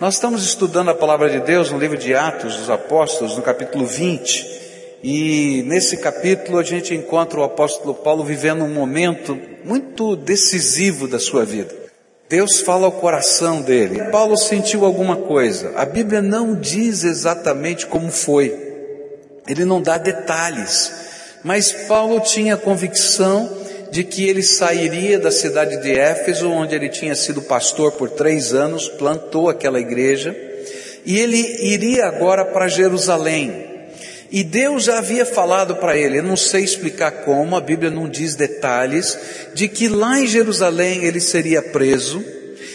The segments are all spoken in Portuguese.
Nós estamos estudando a palavra de Deus no livro de Atos dos Apóstolos, no capítulo 20, e nesse capítulo a gente encontra o apóstolo Paulo vivendo um momento muito decisivo da sua vida. Deus fala ao coração dele. Paulo sentiu alguma coisa. A Bíblia não diz exatamente como foi. Ele não dá detalhes. Mas Paulo tinha convicção de que ele sairia da cidade de Éfeso, onde ele tinha sido pastor por três anos, plantou aquela igreja, e ele iria agora para Jerusalém. E Deus já havia falado para ele, eu não sei explicar como, a Bíblia não diz detalhes, de que lá em Jerusalém ele seria preso,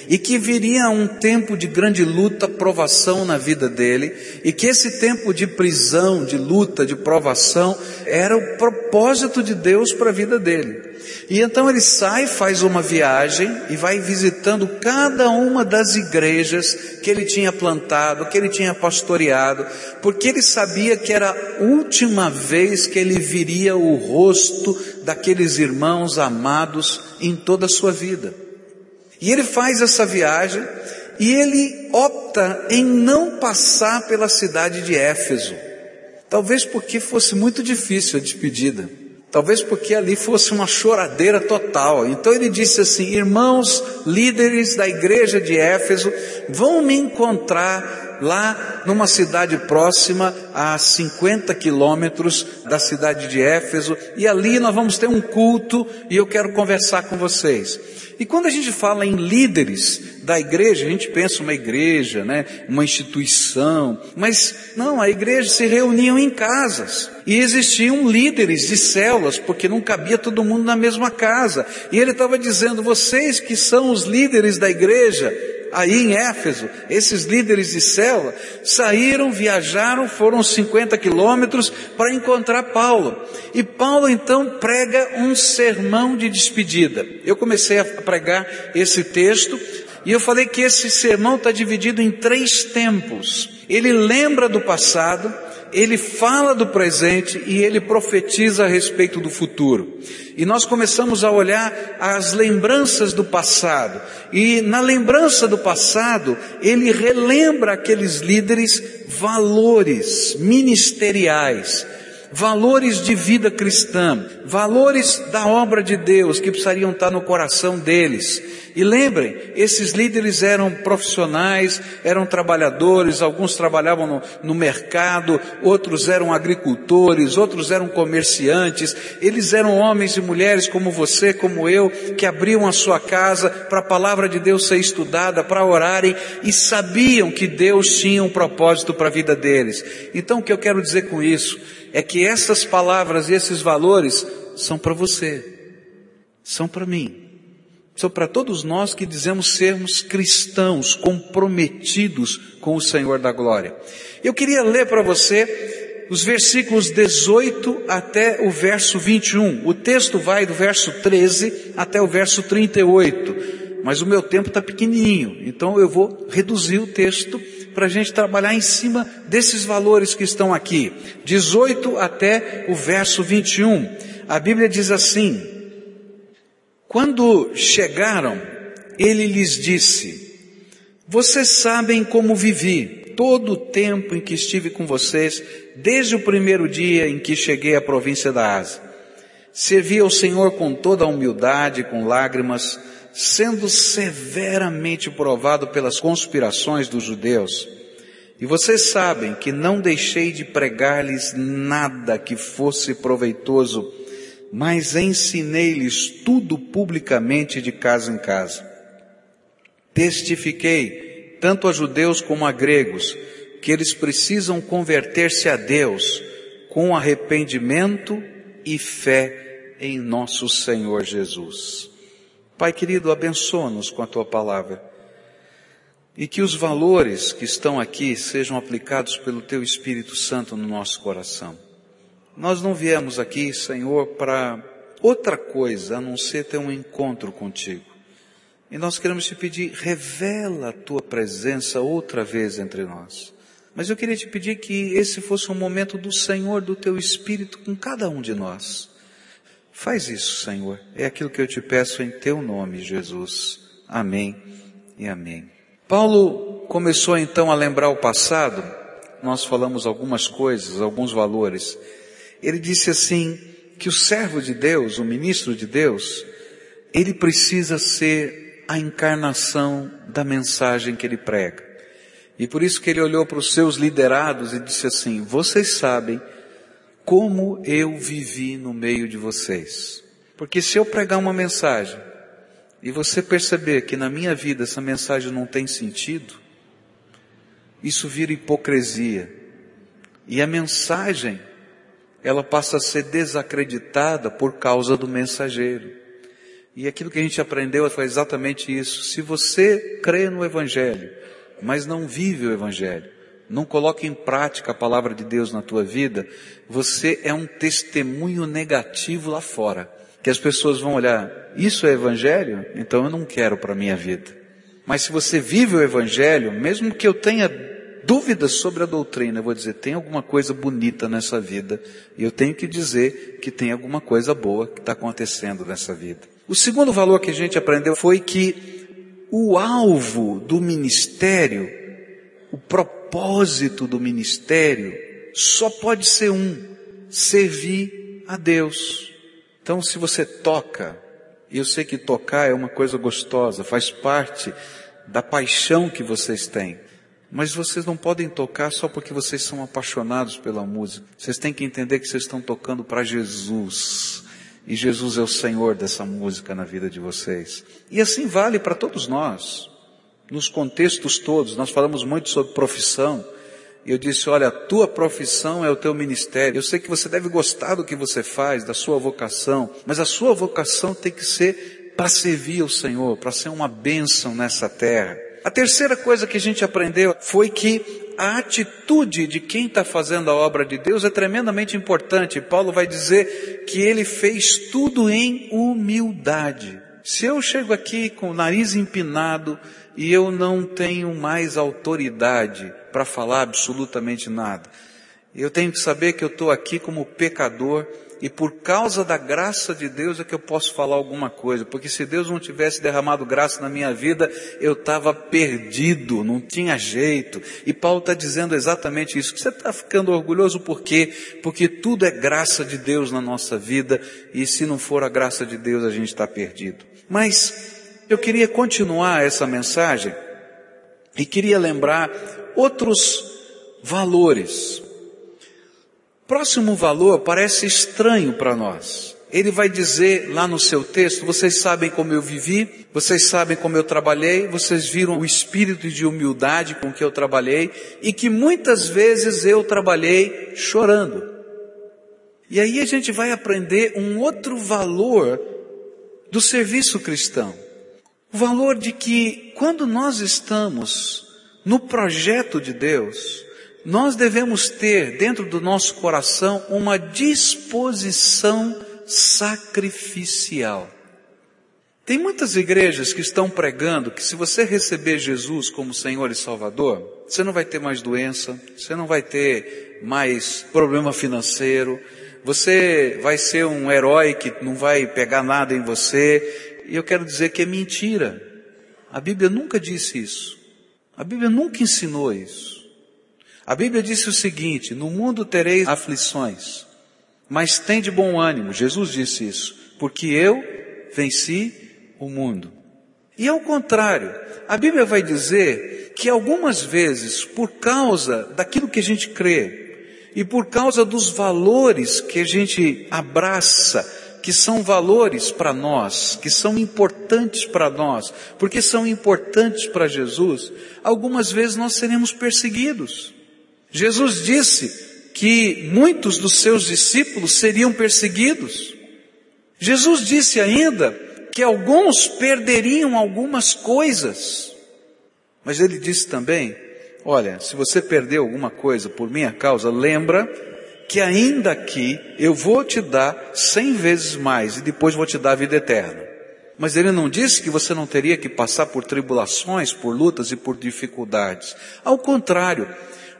e que viria um tempo de grande luta, provação na vida dele, e que esse tempo de prisão, de luta, de provação, era o propósito de Deus para a vida dele. E então ele sai, faz uma viagem e vai visitando cada uma das igrejas que ele tinha plantado, que ele tinha pastoreado, porque ele sabia que era a última vez que ele viria o rosto daqueles irmãos amados em toda a sua vida. E ele faz essa viagem e ele opta em não passar pela cidade de Éfeso. Talvez porque fosse muito difícil a despedida. Talvez porque ali fosse uma choradeira total. Então ele disse assim: Irmãos líderes da igreja de Éfeso, vão me encontrar lá numa cidade próxima, a 50 quilômetros da cidade de Éfeso, e ali nós vamos ter um culto e eu quero conversar com vocês. E quando a gente fala em líderes da igreja, a gente pensa uma igreja, né, uma instituição, mas não, a igreja se reuniam em casas. E existiam líderes de células, porque não cabia todo mundo na mesma casa. E ele estava dizendo, vocês que são os líderes da igreja, aí em Éfeso, esses líderes de célula saíram, viajaram, foram 50 quilômetros para encontrar Paulo. E Paulo então prega um sermão de despedida. Eu comecei a pregar esse texto e eu falei que esse sermão está dividido em três tempos. Ele lembra do passado, ele fala do presente e ele profetiza a respeito do futuro. E nós começamos a olhar as lembranças do passado. E na lembrança do passado, ele relembra aqueles líderes valores ministeriais, valores de vida cristã, valores da obra de Deus que precisariam estar no coração deles. E lembrem, esses líderes eram profissionais, eram trabalhadores, alguns trabalhavam no, no, mercado, outros eram agricultores, outros eram comerciantes, eles eram homens e mulheres como você, como eu, que abriam a sua casa para a palavra de Deus ser estudada, para orarem e sabiam que Deus tinha um propósito para a vida deles. Então o que eu quero dizer com isso é que essas palavras e esses valores são para você, são para mim são para todos nós que dizemos sermos cristãos comprometidos com o Senhor da glória. Eu queria ler para você os versículos 18 até o verso 21. O texto vai do verso 13 até o verso 38, mas o meu tempo está pequenininho, então eu vou reduzir o texto para a gente trabalhar em cima desses valores que estão aqui. 18 até o verso 21. A Bíblia diz assim, quando chegaram, ele lhes disse, vocês sabem como vivi todo o tempo em que estive com vocês, desde o primeiro dia em que cheguei à província da Ásia. Servi ao Senhor com toda a humildade, com lágrimas, sendo severamente provado pelas conspirações dos judeus. E vocês sabem que não deixei de pregar-lhes nada que fosse proveitoso, mas ensinei-lhes tudo publicamente de casa em casa. Testifiquei, tanto a judeus como a gregos, que eles precisam converter-se a Deus com arrependimento e fé em nosso Senhor Jesus. Pai querido, abençoa-nos com a tua palavra e que os valores que estão aqui sejam aplicados pelo teu Espírito Santo no nosso coração. Nós não viemos aqui, Senhor, para outra coisa a não ser ter um encontro contigo. E nós queremos te pedir, revela a tua presença outra vez entre nós. Mas eu queria te pedir que esse fosse um momento do Senhor, do teu Espírito com cada um de nós. Faz isso, Senhor. É aquilo que eu te peço em teu nome, Jesus. Amém e amém. Paulo começou então a lembrar o passado, nós falamos algumas coisas, alguns valores. Ele disse assim, que o servo de Deus, o ministro de Deus, ele precisa ser a encarnação da mensagem que ele prega. E por isso que ele olhou para os seus liderados e disse assim: Vocês sabem como eu vivi no meio de vocês. Porque se eu pregar uma mensagem e você perceber que na minha vida essa mensagem não tem sentido, isso vira hipocrisia. E a mensagem, ela passa a ser desacreditada por causa do mensageiro. E aquilo que a gente aprendeu foi exatamente isso. Se você crê no Evangelho, mas não vive o Evangelho, não coloca em prática a palavra de Deus na tua vida, você é um testemunho negativo lá fora. Que as pessoas vão olhar, isso é Evangelho? Então eu não quero para a minha vida. Mas se você vive o Evangelho, mesmo que eu tenha dúvidas sobre a doutrina, eu vou dizer, tem alguma coisa bonita nessa vida, e eu tenho que dizer que tem alguma coisa boa que está acontecendo nessa vida. O segundo valor que a gente aprendeu foi que o alvo do ministério, o propósito do ministério, só pode ser um: servir a Deus. Então, se você toca, e eu sei que tocar é uma coisa gostosa, faz parte da paixão que vocês têm. Mas vocês não podem tocar só porque vocês são apaixonados pela música. Vocês têm que entender que vocês estão tocando para Jesus. E Jesus é o Senhor dessa música na vida de vocês. E assim vale para todos nós. Nos contextos todos, nós falamos muito sobre profissão. E eu disse, olha, a tua profissão é o teu ministério. Eu sei que você deve gostar do que você faz, da sua vocação, mas a sua vocação tem que ser para servir ao Senhor, para ser uma bênção nessa terra. A terceira coisa que a gente aprendeu foi que a atitude de quem está fazendo a obra de Deus é tremendamente importante. Paulo vai dizer que ele fez tudo em humildade. Se eu chego aqui com o nariz empinado e eu não tenho mais autoridade para falar absolutamente nada, eu tenho que saber que eu estou aqui como pecador e por causa da graça de Deus é que eu posso falar alguma coisa, porque se Deus não tivesse derramado graça na minha vida, eu estava perdido, não tinha jeito. E Paulo está dizendo exatamente isso. Você está ficando orgulhoso por quê? Porque tudo é graça de Deus na nossa vida, e se não for a graça de Deus, a gente está perdido. Mas eu queria continuar essa mensagem e queria lembrar outros valores Próximo valor parece estranho para nós. Ele vai dizer lá no seu texto, vocês sabem como eu vivi, vocês sabem como eu trabalhei, vocês viram o espírito de humildade com que eu trabalhei e que muitas vezes eu trabalhei chorando. E aí a gente vai aprender um outro valor do serviço cristão. O valor de que quando nós estamos no projeto de Deus, nós devemos ter dentro do nosso coração uma disposição sacrificial. Tem muitas igrejas que estão pregando que se você receber Jesus como Senhor e Salvador, você não vai ter mais doença, você não vai ter mais problema financeiro, você vai ser um herói que não vai pegar nada em você. E eu quero dizer que é mentira. A Bíblia nunca disse isso. A Bíblia nunca ensinou isso. A Bíblia disse o seguinte: no mundo tereis aflições, mas tem de bom ânimo. Jesus disse isso, porque eu venci o mundo. E ao contrário, a Bíblia vai dizer que algumas vezes, por causa daquilo que a gente crê, e por causa dos valores que a gente abraça, que são valores para nós, que são importantes para nós, porque são importantes para Jesus, algumas vezes nós seremos perseguidos. Jesus disse que muitos dos seus discípulos seriam perseguidos. Jesus disse ainda que alguns perderiam algumas coisas. Mas ele disse também: Olha, se você perdeu alguma coisa por minha causa, lembra que ainda aqui eu vou te dar cem vezes mais e depois vou te dar a vida eterna. Mas ele não disse que você não teria que passar por tribulações, por lutas e por dificuldades. Ao contrário,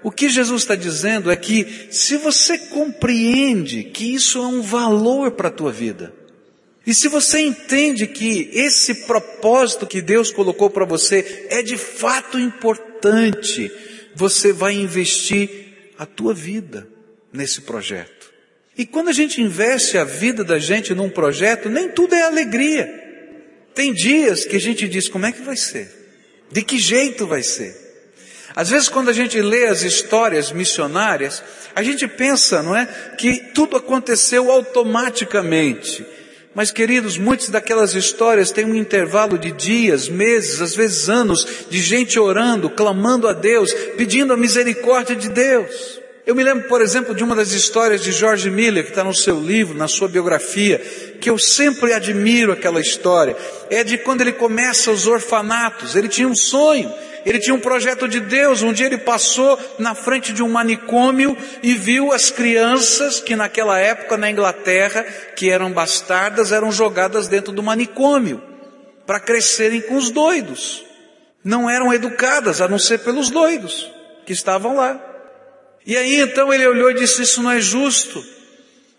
o que Jesus está dizendo é que se você compreende que isso é um valor para a tua vida, E se você entende que esse propósito que Deus colocou para você é de fato importante, você vai investir a tua vida nesse projeto. E quando a gente investe a vida da gente num projeto, nem tudo é alegria. Tem dias que a gente diz: como é que vai ser? De que jeito vai ser? Às vezes, quando a gente lê as histórias missionárias, a gente pensa, não é, que tudo aconteceu automaticamente. Mas, queridos, muitas daquelas histórias têm um intervalo de dias, meses, às vezes anos, de gente orando, clamando a Deus, pedindo a misericórdia de Deus. Eu me lembro, por exemplo, de uma das histórias de George Miller, que está no seu livro, na sua biografia, que eu sempre admiro aquela história. É de quando ele começa os orfanatos. Ele tinha um sonho ele tinha um projeto de Deus. Um dia ele passou na frente de um manicômio e viu as crianças que naquela época na Inglaterra, que eram bastardas, eram jogadas dentro do manicômio para crescerem com os doidos. Não eram educadas a não ser pelos doidos que estavam lá. E aí então ele olhou e disse: Isso não é justo.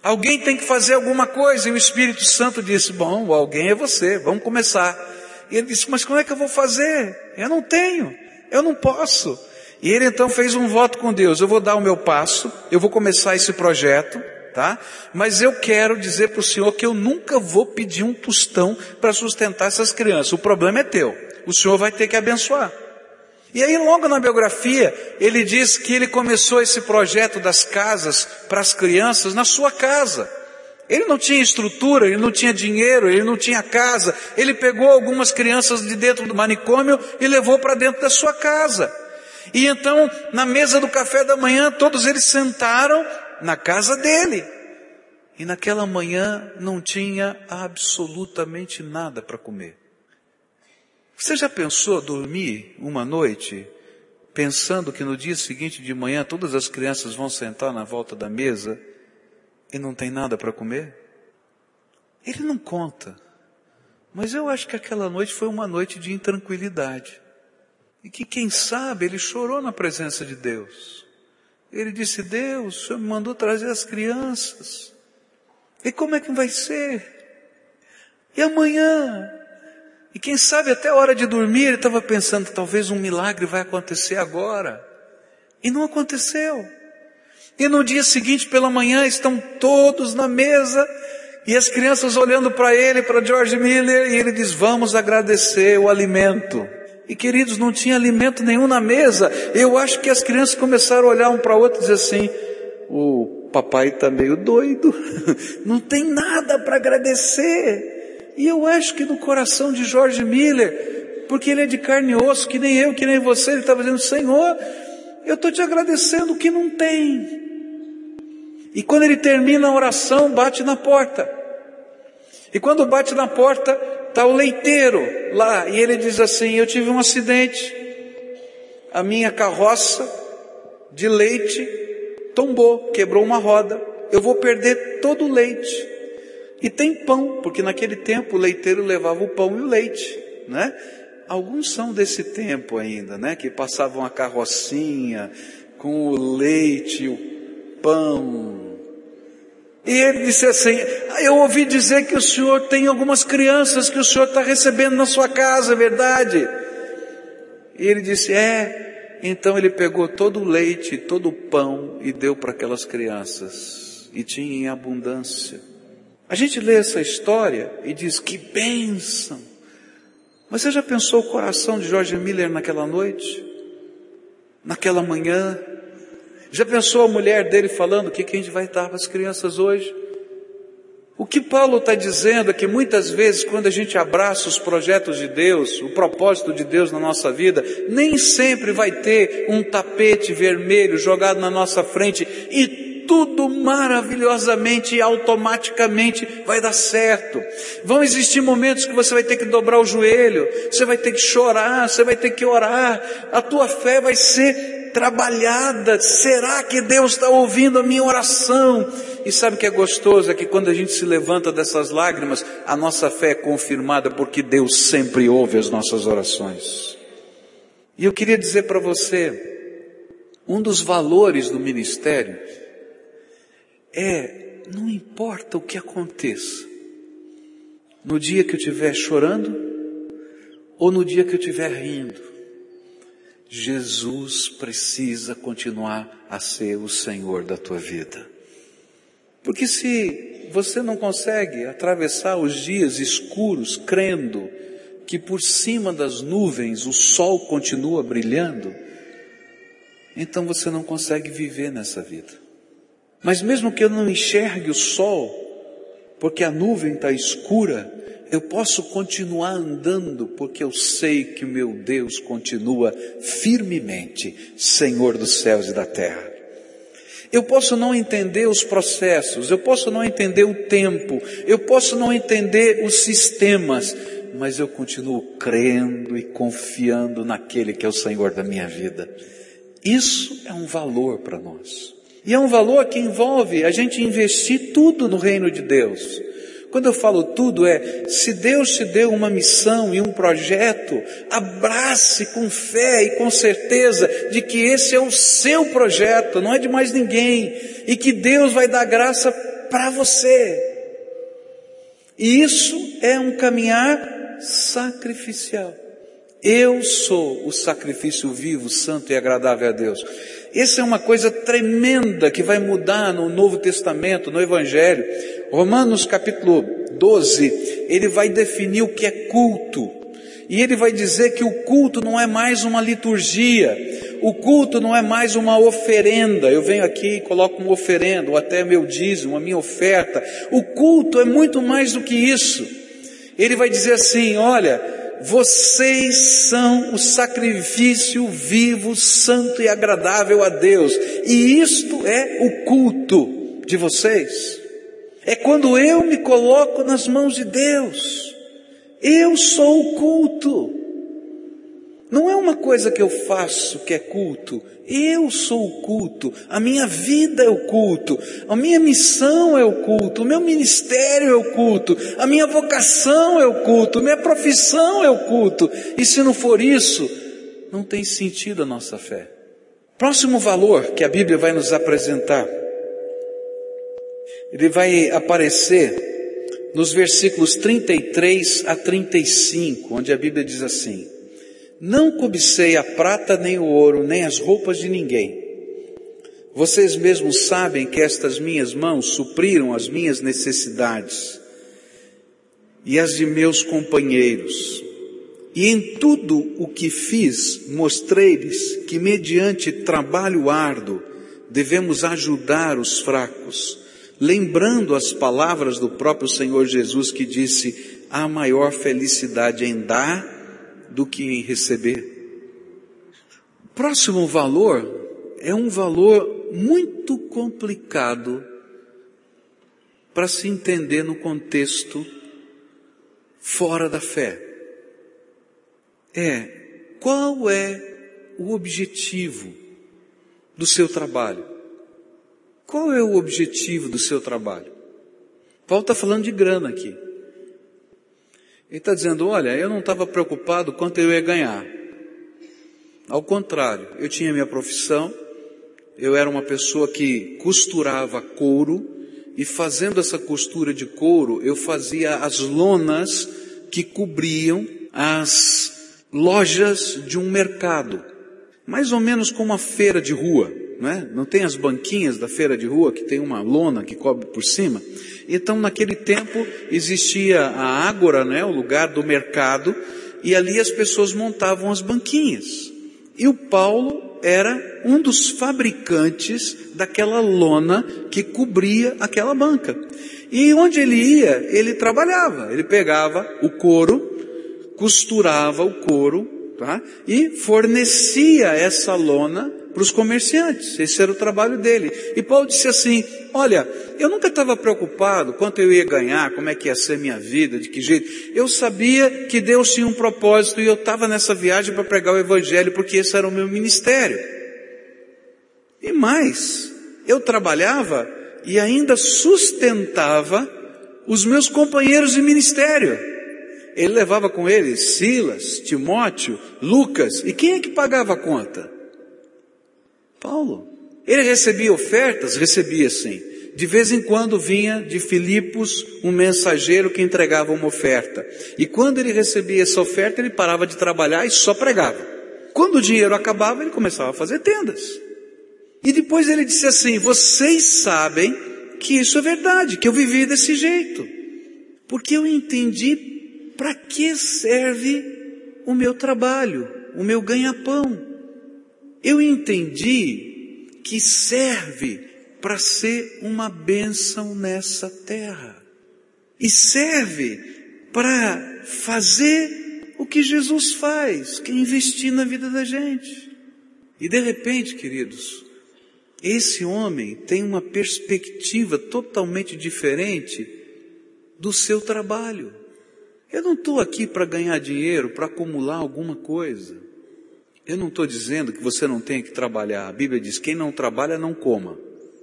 Alguém tem que fazer alguma coisa. E o Espírito Santo disse: Bom, alguém é você, vamos começar. E ele disse, mas como é que eu vou fazer? Eu não tenho, eu não posso. E ele então fez um voto com Deus, eu vou dar o meu passo, eu vou começar esse projeto, tá? Mas eu quero dizer para o Senhor que eu nunca vou pedir um tostão para sustentar essas crianças. O problema é teu. O Senhor vai ter que abençoar. E aí, logo na biografia, ele diz que ele começou esse projeto das casas para as crianças na sua casa. Ele não tinha estrutura, ele não tinha dinheiro, ele não tinha casa. Ele pegou algumas crianças de dentro do manicômio e levou para dentro da sua casa. E então, na mesa do café da manhã, todos eles sentaram na casa dele. E naquela manhã não tinha absolutamente nada para comer. Você já pensou dormir uma noite pensando que no dia seguinte de manhã todas as crianças vão sentar na volta da mesa e não tem nada para comer? Ele não conta. Mas eu acho que aquela noite foi uma noite de intranquilidade. E que, quem sabe, ele chorou na presença de Deus. Ele disse: Deus, o Senhor me mandou trazer as crianças. E como é que vai ser? E amanhã? E quem sabe até a hora de dormir ele estava pensando: talvez um milagre vai acontecer agora. E não aconteceu. E no dia seguinte pela manhã estão todos na mesa e as crianças olhando para ele, para George Miller, e ele diz: Vamos agradecer o alimento. E queridos, não tinha alimento nenhum na mesa. Eu acho que as crianças começaram a olhar um para o outro e dizer assim: O papai está meio doido, não tem nada para agradecer. E eu acho que no coração de George Miller, porque ele é de carne e osso, que nem eu, que nem você, ele estava dizendo: Senhor, eu estou te agradecendo o que não tem. E quando ele termina a oração, bate na porta. E quando bate na porta, está o leiteiro lá, e ele diz assim: Eu tive um acidente, a minha carroça de leite tombou, quebrou uma roda, eu vou perder todo o leite. E tem pão, porque naquele tempo o leiteiro levava o pão e o leite, né? Alguns são desse tempo ainda, né? Que passavam a carrocinha com o leite, o pão, e ele disse assim: Eu ouvi dizer que o senhor tem algumas crianças que o senhor está recebendo na sua casa, é verdade? E ele disse: É. Então ele pegou todo o leite, todo o pão e deu para aquelas crianças. E tinha em abundância. A gente lê essa história e diz: Que bênção! Mas você já pensou o coração de George Miller naquela noite? Naquela manhã? Já pensou a mulher dele falando o que, que a gente vai dar para as crianças hoje? O que Paulo está dizendo é que muitas vezes, quando a gente abraça os projetos de Deus, o propósito de Deus na nossa vida, nem sempre vai ter um tapete vermelho jogado na nossa frente e tudo maravilhosamente e automaticamente vai dar certo. Vão existir momentos que você vai ter que dobrar o joelho, você vai ter que chorar, você vai ter que orar, a tua fé vai ser trabalhada. Será que Deus está ouvindo a minha oração? E sabe o que é gostoso? É que quando a gente se levanta dessas lágrimas, a nossa fé é confirmada porque Deus sempre ouve as nossas orações. E eu queria dizer para você, um dos valores do ministério é, não importa o que aconteça, no dia que eu estiver chorando ou no dia que eu estiver rindo. Jesus precisa continuar a ser o Senhor da tua vida. Porque se você não consegue atravessar os dias escuros crendo que por cima das nuvens o sol continua brilhando, então você não consegue viver nessa vida. Mas mesmo que eu não enxergue o sol, porque a nuvem está escura, eu posso continuar andando, porque eu sei que o meu Deus continua firmemente Senhor dos céus e da terra. Eu posso não entender os processos, eu posso não entender o tempo, eu posso não entender os sistemas, mas eu continuo crendo e confiando naquele que é o Senhor da minha vida. Isso é um valor para nós. E é um valor que envolve a gente investir tudo no reino de Deus. Quando eu falo tudo é, se Deus te deu uma missão e um projeto, abrace com fé e com certeza de que esse é o seu projeto, não é de mais ninguém, e que Deus vai dar graça para você. E isso é um caminhar sacrificial. Eu sou o sacrifício vivo, santo e agradável a Deus. Essa é uma coisa tremenda que vai mudar no Novo Testamento, no Evangelho. Romanos capítulo 12, ele vai definir o que é culto. E ele vai dizer que o culto não é mais uma liturgia, o culto não é mais uma oferenda. Eu venho aqui e coloco uma oferenda, ou até meu dízimo, a minha oferta. O culto é muito mais do que isso. Ele vai dizer assim: olha, vocês são o sacrifício vivo, santo e agradável a Deus. E isto é o culto de vocês. É quando eu me coloco nas mãos de Deus. Eu sou o culto. Não é uma coisa que eu faço que é culto. Eu sou o culto. A minha vida é o culto. A minha missão é o culto. O meu ministério é o culto. A minha vocação é o culto. A minha profissão é o culto. E se não for isso, não tem sentido a nossa fé. Próximo valor que a Bíblia vai nos apresentar. Ele vai aparecer nos versículos 33 a 35, onde a Bíblia diz assim: não cobicei a prata nem o ouro, nem as roupas de ninguém. Vocês mesmos sabem que estas minhas mãos supriram as minhas necessidades e as de meus companheiros. E em tudo o que fiz, mostrei-lhes que, mediante trabalho árduo, devemos ajudar os fracos, lembrando as palavras do próprio Senhor Jesus que disse: há maior felicidade em dar do que em receber. Próximo valor é um valor muito complicado para se entender no contexto fora da fé. É qual é o objetivo do seu trabalho? Qual é o objetivo do seu trabalho? Paulo está falando de grana aqui. Ele está dizendo: olha, eu não estava preocupado quanto eu ia ganhar. Ao contrário, eu tinha minha profissão, eu era uma pessoa que costurava couro, e fazendo essa costura de couro, eu fazia as lonas que cobriam as lojas de um mercado. Mais ou menos como uma feira de rua, não é? Não tem as banquinhas da feira de rua que tem uma lona que cobre por cima? Então, naquele tempo, existia a ágora, né, o lugar do mercado, e ali as pessoas montavam as banquinhas. E o Paulo era um dos fabricantes daquela lona que cobria aquela banca. E onde ele ia, ele trabalhava. Ele pegava o couro, costurava o couro, tá? E fornecia essa lona para os comerciantes. Esse era o trabalho dele. E Paulo disse assim: Olha, eu nunca estava preocupado quanto eu ia ganhar, como é que ia ser minha vida, de que jeito. Eu sabia que Deus tinha um propósito e eu estava nessa viagem para pregar o Evangelho porque esse era o meu ministério. E mais, eu trabalhava e ainda sustentava os meus companheiros de ministério. Ele levava com ele Silas, Timóteo, Lucas, e quem é que pagava a conta? Paulo. Ele recebia ofertas? Recebia sim. De vez em quando vinha de Filipos um mensageiro que entregava uma oferta. E quando ele recebia essa oferta, ele parava de trabalhar e só pregava. Quando o dinheiro acabava, ele começava a fazer tendas. E depois ele disse assim: Vocês sabem que isso é verdade, que eu vivi desse jeito. Porque eu entendi para que serve o meu trabalho, o meu ganha-pão. Eu entendi que serve para ser uma bênção nessa terra. E serve para fazer o que Jesus faz, que é investir na vida da gente. E de repente, queridos, esse homem tem uma perspectiva totalmente diferente do seu trabalho. Eu não estou aqui para ganhar dinheiro, para acumular alguma coisa. Eu não estou dizendo que você não tem que trabalhar. A Bíblia diz: quem não trabalha, não coma.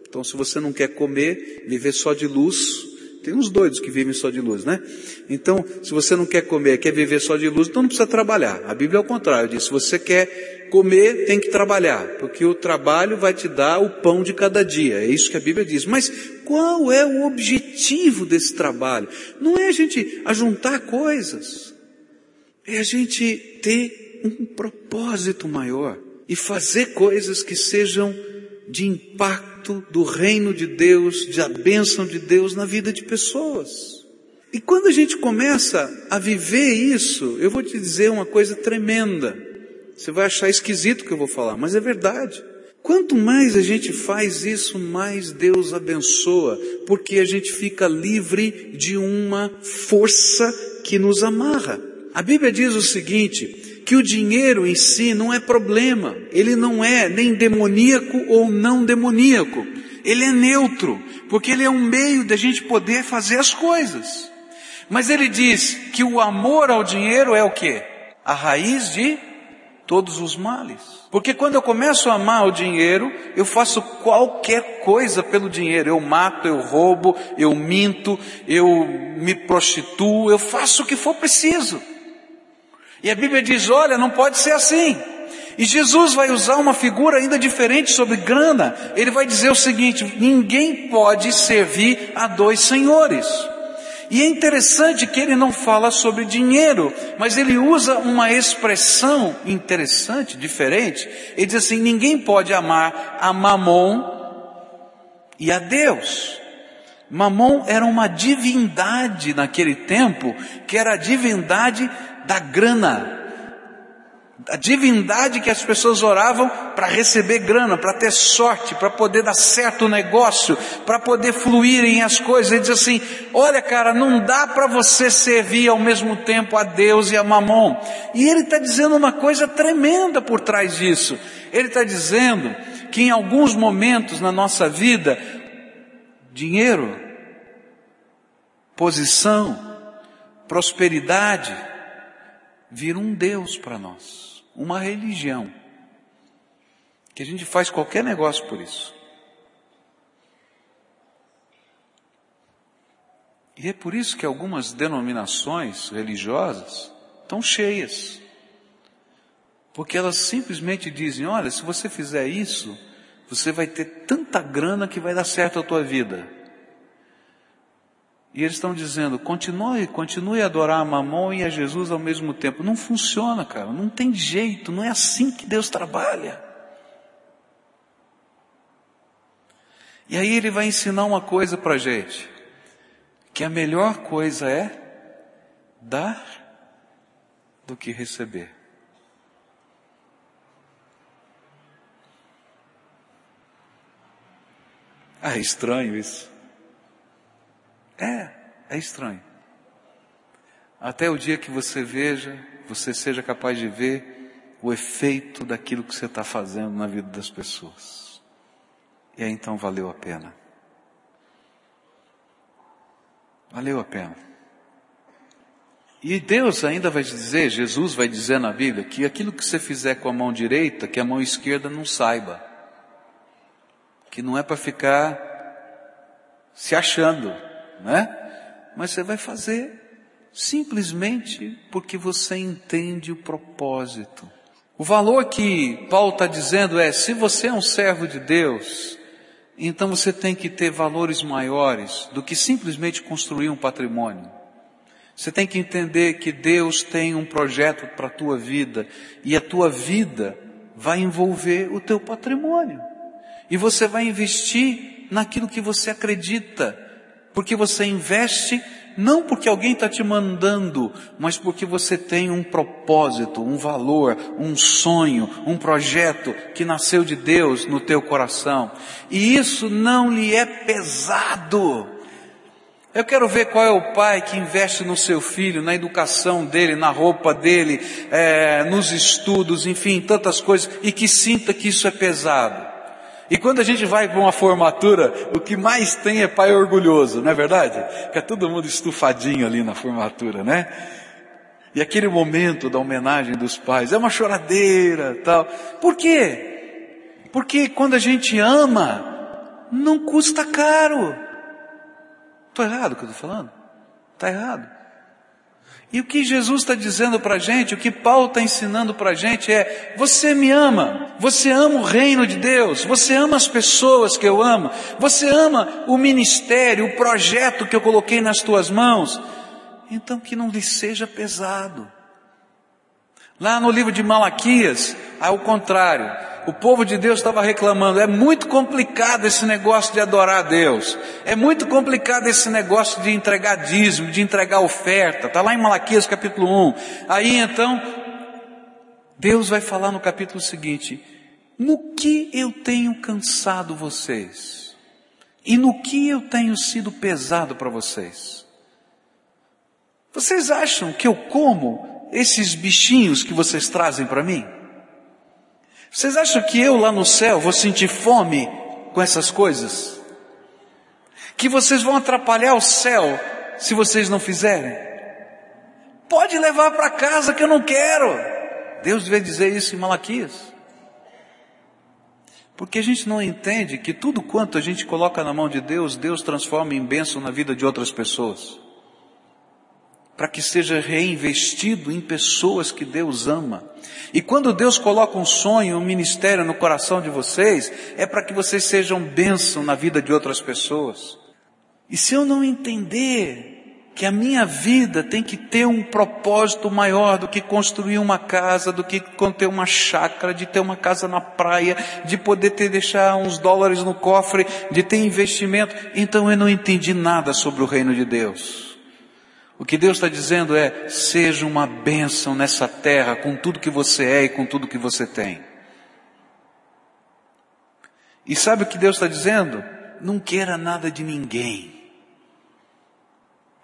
Então, se você não quer comer, viver só de luz, tem uns doidos que vivem só de luz, né? Então, se você não quer comer, quer viver só de luz, então não precisa trabalhar. A Bíblia é o contrário, diz, se você quer comer, tem que trabalhar, porque o trabalho vai te dar o pão de cada dia. É isso que a Bíblia diz. Mas qual é o objetivo desse trabalho? Não é a gente ajuntar coisas. É a gente ter um propósito maior e fazer coisas que sejam de impacto do reino de Deus, da bênção de Deus na vida de pessoas. E quando a gente começa a viver isso, eu vou te dizer uma coisa tremenda. Você vai achar esquisito o que eu vou falar, mas é verdade. Quanto mais a gente faz isso, mais Deus abençoa, porque a gente fica livre de uma força que nos amarra. A Bíblia diz o seguinte, que o dinheiro em si não é problema. Ele não é nem demoníaco ou não demoníaco. Ele é neutro, porque ele é um meio da gente poder fazer as coisas. Mas ele diz que o amor ao dinheiro é o que? A raiz de todos os males. Porque quando eu começo a amar o dinheiro, eu faço qualquer coisa pelo dinheiro. Eu mato, eu roubo, eu minto, eu me prostituo, eu faço o que for preciso. E a Bíblia diz: olha, não pode ser assim. E Jesus vai usar uma figura ainda diferente sobre grana. Ele vai dizer o seguinte: ninguém pode servir a dois senhores. E é interessante que ele não fala sobre dinheiro, mas ele usa uma expressão interessante, diferente. Ele diz assim: ninguém pode amar a Mamon e a Deus. Mamon era uma divindade naquele tempo, que era a divindade da grana. A divindade que as pessoas oravam para receber grana, para ter sorte, para poder dar certo o negócio, para poder fluírem as coisas. Ele diz assim: Olha, cara, não dá para você servir ao mesmo tempo a Deus e a Mamon. E ele está dizendo uma coisa tremenda por trás disso. Ele está dizendo que em alguns momentos na nossa vida, dinheiro, posição, prosperidade, vira um Deus para nós, uma religião, que a gente faz qualquer negócio por isso. E é por isso que algumas denominações religiosas estão cheias. Porque elas simplesmente dizem: olha, se você fizer isso, você vai ter tanta grana que vai dar certo a tua vida. E eles estão dizendo, continue, continue a adorar a Mamon e a Jesus ao mesmo tempo. Não funciona, cara, não tem jeito, não é assim que Deus trabalha. E aí ele vai ensinar uma coisa para gente, que a melhor coisa é dar do que receber. Ah, é estranho isso. É, é estranho. Até o dia que você veja, você seja capaz de ver o efeito daquilo que você está fazendo na vida das pessoas. E aí então valeu a pena. Valeu a pena. E Deus ainda vai dizer, Jesus vai dizer na Bíblia, que aquilo que você fizer com a mão direita, que a mão esquerda não saiba. Que não é para ficar se achando, né? Mas você vai fazer simplesmente porque você entende o propósito. O valor que Paulo está dizendo é: se você é um servo de Deus, então você tem que ter valores maiores do que simplesmente construir um patrimônio. Você tem que entender que Deus tem um projeto para a tua vida e a tua vida vai envolver o teu patrimônio. E você vai investir naquilo que você acredita, porque você investe não porque alguém está te mandando, mas porque você tem um propósito, um valor, um sonho, um projeto que nasceu de Deus no teu coração. E isso não lhe é pesado. Eu quero ver qual é o pai que investe no seu filho, na educação dele, na roupa dele, é, nos estudos, enfim, tantas coisas, e que sinta que isso é pesado. E quando a gente vai para uma formatura, o que mais tem é pai orgulhoso, não é verdade? Fica todo mundo estufadinho ali na formatura, né? E aquele momento da homenagem dos pais, é uma choradeira, tal. Por quê? Porque quando a gente ama, não custa caro. Estou errado o que eu estou falando? Está errado. E o que Jesus está dizendo para a gente, o que Paulo está ensinando para a gente é: você me ama, você ama o reino de Deus, você ama as pessoas que eu amo, você ama o ministério, o projeto que eu coloquei nas tuas mãos, então que não lhe seja pesado. Lá no livro de Malaquias, ao contrário, o povo de Deus estava reclamando, é muito complicado esse negócio de adorar a Deus, é muito complicado esse negócio de entregar dízimo, de entregar oferta, está lá em Malaquias capítulo 1. Aí então, Deus vai falar no capítulo seguinte, no que eu tenho cansado vocês? E no que eu tenho sido pesado para vocês? Vocês acham que eu como esses bichinhos que vocês trazem para mim? Vocês acham que eu lá no céu vou sentir fome com essas coisas? Que vocês vão atrapalhar o céu se vocês não fizerem? Pode levar para casa que eu não quero. Deus deve dizer isso em Malaquias. Porque a gente não entende que tudo quanto a gente coloca na mão de Deus, Deus transforma em bênção na vida de outras pessoas. Para que seja reinvestido em pessoas que Deus ama. E quando Deus coloca um sonho, um ministério no coração de vocês, é para que vocês sejam bênção na vida de outras pessoas. E se eu não entender que a minha vida tem que ter um propósito maior do que construir uma casa, do que ter uma chácara, de ter uma casa na praia, de poder ter deixar uns dólares no cofre, de ter investimento, então eu não entendi nada sobre o reino de Deus. O que Deus está dizendo é: seja uma bênção nessa terra com tudo que você é e com tudo que você tem. E sabe o que Deus está dizendo? Não queira nada de ninguém.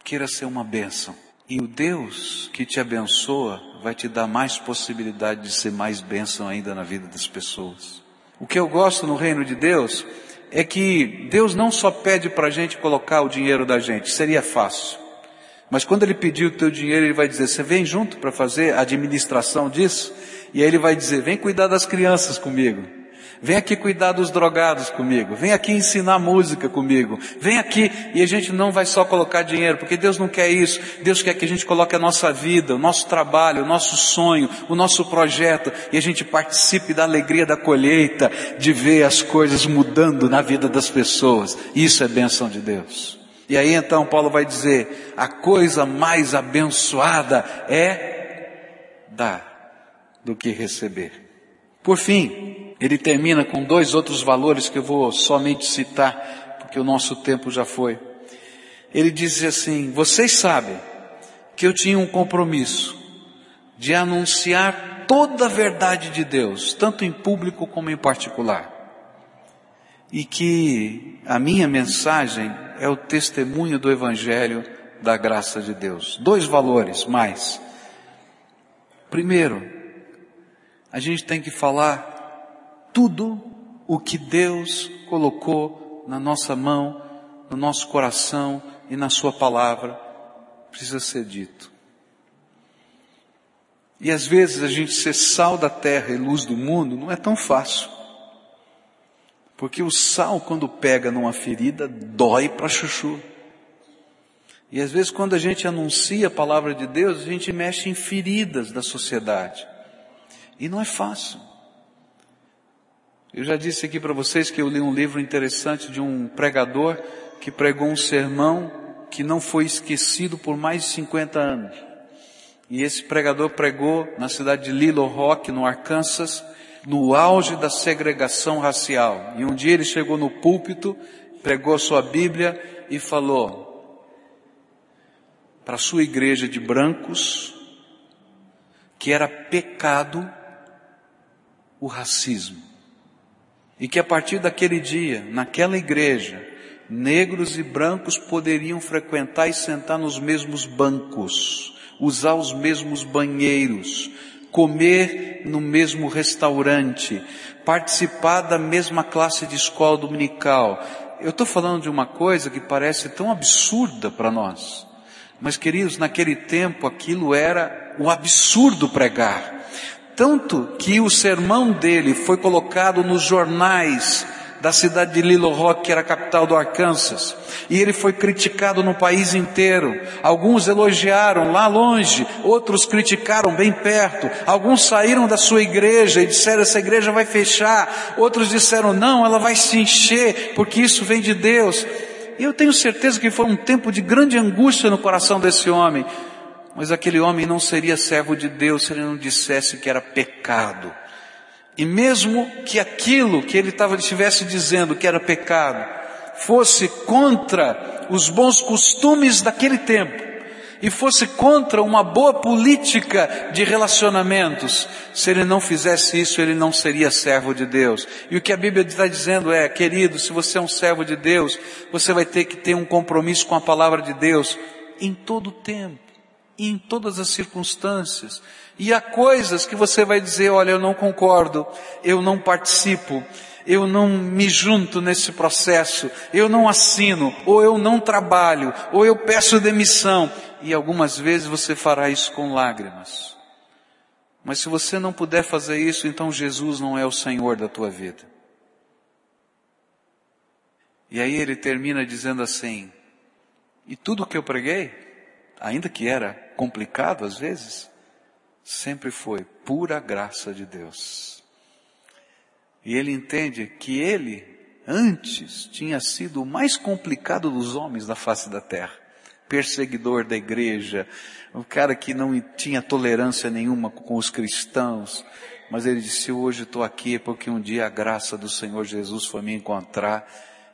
Queira ser uma bênção. E o Deus que te abençoa vai te dar mais possibilidade de ser mais bênção ainda na vida das pessoas. O que eu gosto no reino de Deus é que Deus não só pede para a gente colocar o dinheiro da gente, seria fácil. Mas quando ele pedir o teu dinheiro, ele vai dizer, você vem junto para fazer a administração disso? E aí ele vai dizer, vem cuidar das crianças comigo. Vem aqui cuidar dos drogados comigo. Vem aqui ensinar música comigo. Vem aqui e a gente não vai só colocar dinheiro, porque Deus não quer isso. Deus quer que a gente coloque a nossa vida, o nosso trabalho, o nosso sonho, o nosso projeto e a gente participe da alegria da colheita, de ver as coisas mudando na vida das pessoas. Isso é bênção de Deus. E aí então Paulo vai dizer: a coisa mais abençoada é dar do que receber. Por fim, ele termina com dois outros valores que eu vou somente citar, porque o nosso tempo já foi. Ele diz assim: Vocês sabem que eu tinha um compromisso de anunciar toda a verdade de Deus, tanto em público como em particular. E que a minha mensagem é o testemunho do Evangelho da graça de Deus. Dois valores mais. Primeiro, a gente tem que falar tudo o que Deus colocou na nossa mão, no nosso coração e na Sua palavra, precisa ser dito. E às vezes a gente ser sal da terra e luz do mundo não é tão fácil. Porque o sal, quando pega numa ferida, dói para chuchu. E às vezes, quando a gente anuncia a palavra de Deus, a gente mexe em feridas da sociedade. E não é fácil. Eu já disse aqui para vocês que eu li um livro interessante de um pregador que pregou um sermão que não foi esquecido por mais de 50 anos. E esse pregador pregou na cidade de Little Rock, no Arkansas, no auge da segregação racial. E um dia ele chegou no púlpito, pregou sua Bíblia e falou para a sua igreja de brancos que era pecado o racismo. E que a partir daquele dia, naquela igreja, negros e brancos poderiam frequentar e sentar nos mesmos bancos, usar os mesmos banheiros, comer no mesmo restaurante, participar da mesma classe de escola dominical. Eu estou falando de uma coisa que parece tão absurda para nós. Mas queridos, naquele tempo aquilo era o absurdo pregar. Tanto que o sermão dele foi colocado nos jornais da cidade de Little Rock, que era a capital do Arkansas. E ele foi criticado no país inteiro. Alguns elogiaram lá longe, outros criticaram bem perto. Alguns saíram da sua igreja e disseram essa igreja vai fechar. Outros disseram não, ela vai se encher, porque isso vem de Deus. E eu tenho certeza que foi um tempo de grande angústia no coração desse homem. Mas aquele homem não seria servo de Deus se ele não dissesse que era pecado. E mesmo que aquilo que ele estivesse dizendo que era pecado, fosse contra os bons costumes daquele tempo, e fosse contra uma boa política de relacionamentos, se ele não fizesse isso, ele não seria servo de Deus. E o que a Bíblia está dizendo é, querido, se você é um servo de Deus, você vai ter que ter um compromisso com a palavra de Deus em todo o tempo em todas as circunstâncias. E há coisas que você vai dizer, olha, eu não concordo, eu não participo, eu não me junto nesse processo, eu não assino, ou eu não trabalho, ou eu peço demissão. E algumas vezes você fará isso com lágrimas. Mas se você não puder fazer isso, então Jesus não é o Senhor da tua vida. E aí ele termina dizendo assim, e tudo que eu preguei, ainda que era complicado às vezes, sempre foi pura graça de Deus. E ele entende que ele, antes, tinha sido o mais complicado dos homens da face da terra. Perseguidor da igreja, um cara que não tinha tolerância nenhuma com os cristãos, mas ele disse, hoje estou aqui porque um dia a graça do Senhor Jesus foi me encontrar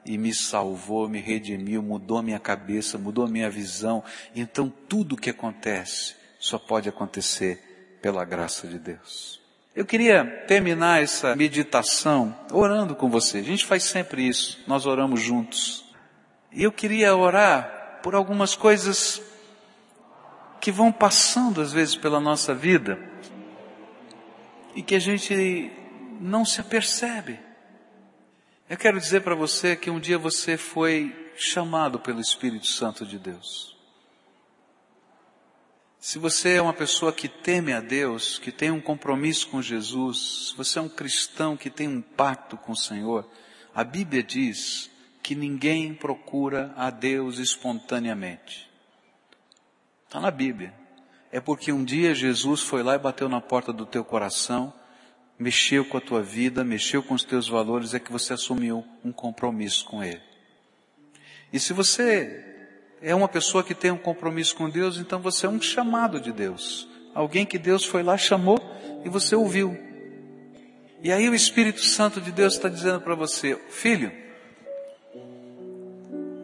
e me salvou, me redimiu, mudou minha cabeça, mudou minha visão. Então tudo o que acontece só pode acontecer pela graça de Deus. Eu queria terminar essa meditação orando com você. A gente faz sempre isso, nós oramos juntos. E eu queria orar por algumas coisas que vão passando às vezes pela nossa vida e que a gente não se apercebe. Eu quero dizer para você que um dia você foi chamado pelo Espírito Santo de Deus. Se você é uma pessoa que teme a Deus, que tem um compromisso com Jesus, se você é um cristão que tem um pacto com o Senhor, a Bíblia diz que ninguém procura a Deus espontaneamente. Está na Bíblia. É porque um dia Jesus foi lá e bateu na porta do teu coração mexeu com a tua vida, mexeu com os teus valores, é que você assumiu um compromisso com Ele. E se você é uma pessoa que tem um compromisso com Deus, então você é um chamado de Deus. Alguém que Deus foi lá, chamou e você ouviu. E aí o Espírito Santo de Deus está dizendo para você, filho,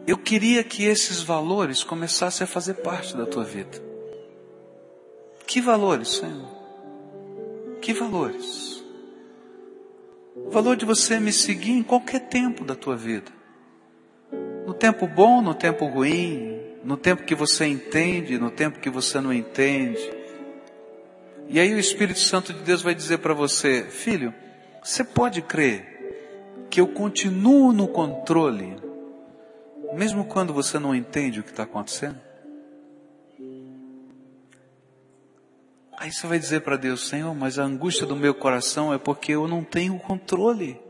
eu queria que esses valores começassem a fazer parte da tua vida. Que valores, Senhor? Que valores? O valor de você me seguir em qualquer tempo da tua vida. No tempo bom, no tempo ruim, no tempo que você entende, no tempo que você não entende. E aí o Espírito Santo de Deus vai dizer para você, filho, você pode crer que eu continuo no controle, mesmo quando você não entende o que está acontecendo? Aí você vai dizer para Deus, Senhor, mas a angústia do meu coração é porque eu não tenho controle.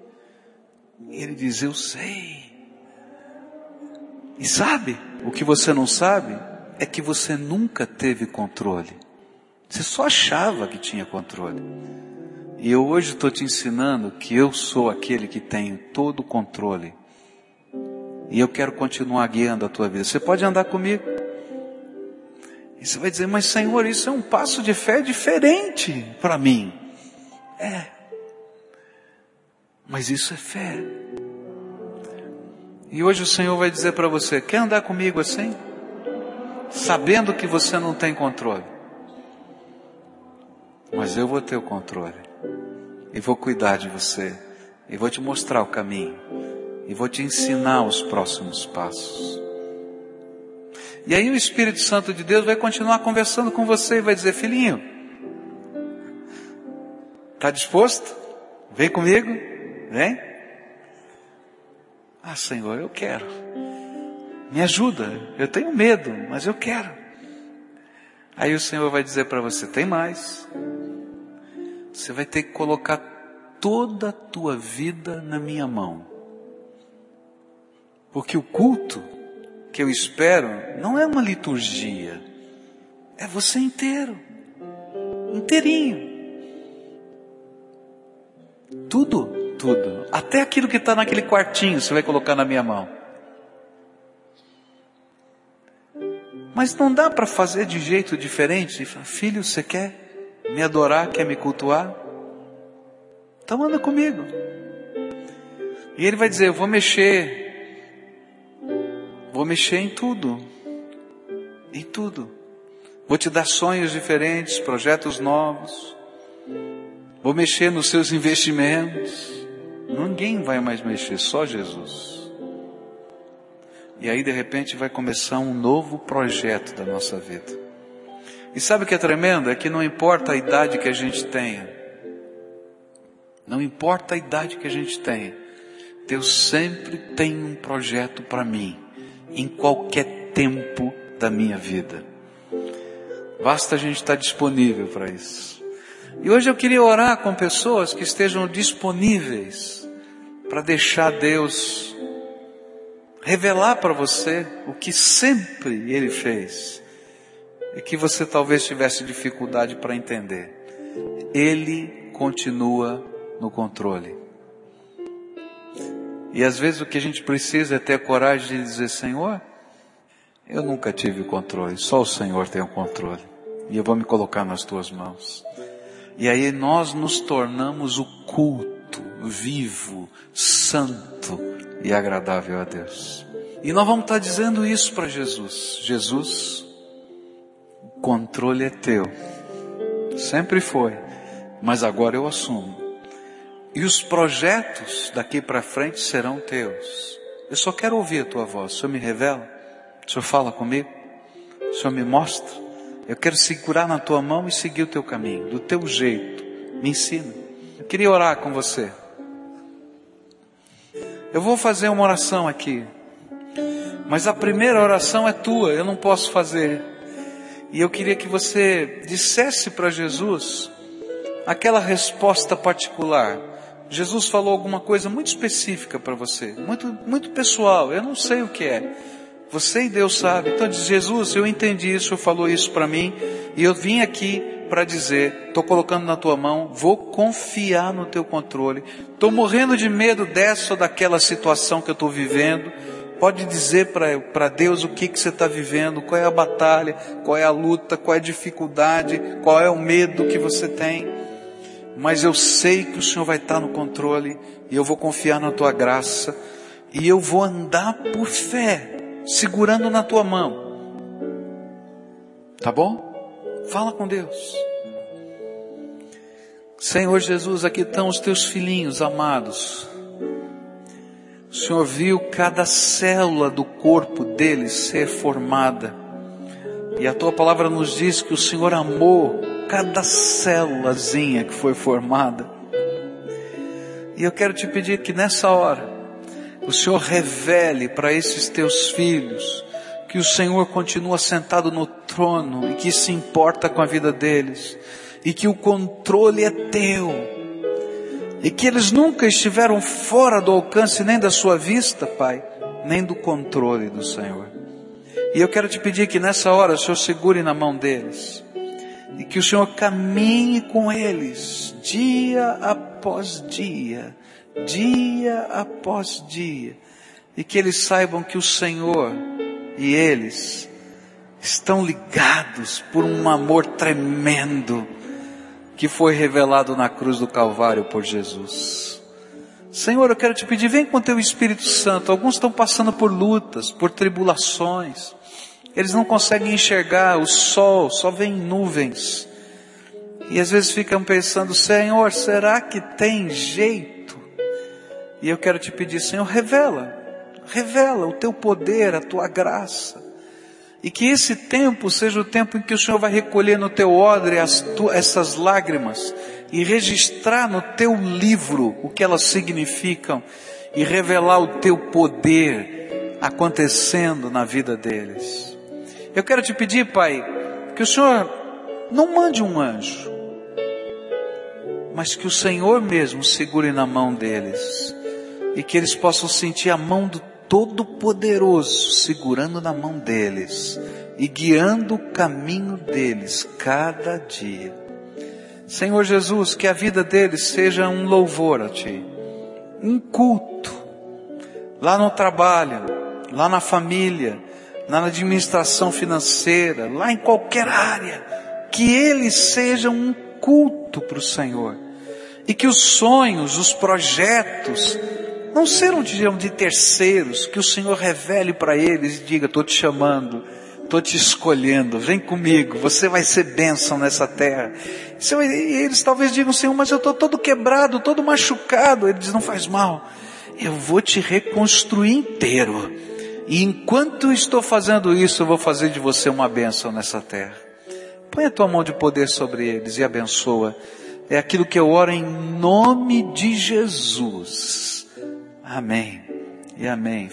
E ele diz, eu sei. E sabe, o que você não sabe é que você nunca teve controle. Você só achava que tinha controle. E eu hoje estou te ensinando que eu sou aquele que tem todo o controle. E eu quero continuar guiando a tua vida. Você pode andar comigo. E você vai dizer, mas Senhor, isso é um passo de fé diferente para mim. É. Mas isso é fé. E hoje o Senhor vai dizer para você: quer andar comigo assim? Sabendo que você não tem controle. Mas eu vou ter o controle e vou cuidar de você, e vou te mostrar o caminho, e vou te ensinar os próximos passos. E aí o Espírito Santo de Deus vai continuar conversando com você e vai dizer: Filhinho, está disposto? Vem comigo? Vem? Ah, Senhor, eu quero. Me ajuda. Eu tenho medo, mas eu quero. Aí o Senhor vai dizer para você: tem mais. Você vai ter que colocar toda a tua vida na minha mão. Porque o culto que eu espero não é uma liturgia, é você inteiro, inteirinho. Tudo, tudo, até aquilo que está naquele quartinho você vai colocar na minha mão. Mas não dá para fazer de jeito diferente. Filho, você quer? me adorar, quer me cultuar? Então anda comigo. E ele vai dizer: Eu vou mexer, vou mexer em tudo, em tudo. Vou te dar sonhos diferentes, projetos novos. Vou mexer nos seus investimentos. Ninguém vai mais mexer, só Jesus. E aí de repente vai começar um novo projeto da nossa vida. E sabe o que é tremendo? É que não importa a idade que a gente tenha, não importa a idade que a gente tenha, Deus sempre tem um projeto para mim, em qualquer tempo da minha vida. Basta a gente estar disponível para isso. E hoje eu queria orar com pessoas que estejam disponíveis para deixar Deus revelar para você o que sempre Ele fez e que você talvez tivesse dificuldade para entender. Ele continua no controle. E às vezes o que a gente precisa é ter a coragem de dizer: Senhor, eu nunca tive o controle, só o Senhor tem o controle. E eu vou me colocar nas tuas mãos. E aí nós nos tornamos o culto vivo, santo e agradável a Deus. E nós vamos estar dizendo isso para Jesus. Jesus, controle é teu. Sempre foi, mas agora eu assumo. E os projetos daqui para frente serão teus. Eu só quero ouvir a tua voz. O Senhor me revela? O Senhor fala comigo? O Senhor me mostra? Eu quero segurar na tua mão e seguir o teu caminho, do teu jeito. Me ensina. Eu queria orar com você. Eu vou fazer uma oração aqui. Mas a primeira oração é tua, eu não posso fazer. E eu queria que você dissesse para Jesus aquela resposta particular. Jesus falou alguma coisa muito específica para você, muito, muito pessoal, eu não sei o que é. Você e Deus sabe. Então diz, Jesus, eu entendi isso, falou isso para mim, e eu vim aqui para dizer, estou colocando na tua mão, vou confiar no teu controle. Estou morrendo de medo dessa ou daquela situação que eu estou vivendo Pode dizer para Deus o que, que você está vivendo, qual é a batalha, qual é a luta, qual é a dificuldade, qual é o medo que você tem. Mas eu sei que o Senhor vai estar no controle e eu vou confiar na tua graça e eu vou andar por fé, segurando na tua mão. Tá bom? Fala com Deus. Senhor Jesus, aqui estão os teus filhinhos amados o Senhor viu cada célula do corpo deles ser formada. E a tua palavra nos diz que o Senhor amou cada célulazinha que foi formada. E eu quero te pedir que nessa hora, o Senhor revele para esses teus filhos que o Senhor continua sentado no trono e que se importa com a vida deles e que o controle é teu e que eles nunca estiveram fora do alcance nem da sua vista, Pai, nem do controle do Senhor. E eu quero te pedir que nessa hora o Senhor segure na mão deles e que o Senhor caminhe com eles dia após dia, dia após dia, e que eles saibam que o Senhor e eles estão ligados por um amor tremendo que foi revelado na cruz do Calvário por Jesus. Senhor, eu quero te pedir, vem com teu Espírito Santo. Alguns estão passando por lutas, por tribulações. Eles não conseguem enxergar o sol, só vem nuvens. E às vezes ficam pensando, Senhor, será que tem jeito? E eu quero te pedir, Senhor, revela, revela o teu poder, a tua graça. E que esse tempo seja o tempo em que o Senhor vai recolher no teu odre as tu, essas lágrimas e registrar no teu livro o que elas significam e revelar o teu poder acontecendo na vida deles. Eu quero te pedir, Pai, que o Senhor não mande um anjo, mas que o Senhor mesmo segure na mão deles e que eles possam sentir a mão do Todo-Poderoso segurando na mão deles e guiando o caminho deles cada dia. Senhor Jesus, que a vida deles seja um louvor a Ti, um culto, lá no trabalho, lá na família, na administração financeira, lá em qualquer área, que eles sejam um culto para o Senhor e que os sonhos, os projetos, não serão de terceiros, que o Senhor revele para eles e diga, estou te chamando, estou te escolhendo, vem comigo, você vai ser bênção nessa terra. E eles talvez digam, Senhor, mas eu estou todo quebrado, todo machucado. Ele diz, não faz mal, eu vou te reconstruir inteiro. E enquanto estou fazendo isso, eu vou fazer de você uma bênção nessa terra. Põe a tua mão de poder sobre eles e abençoa. É aquilo que eu oro em nome de Jesus. Amém e amém.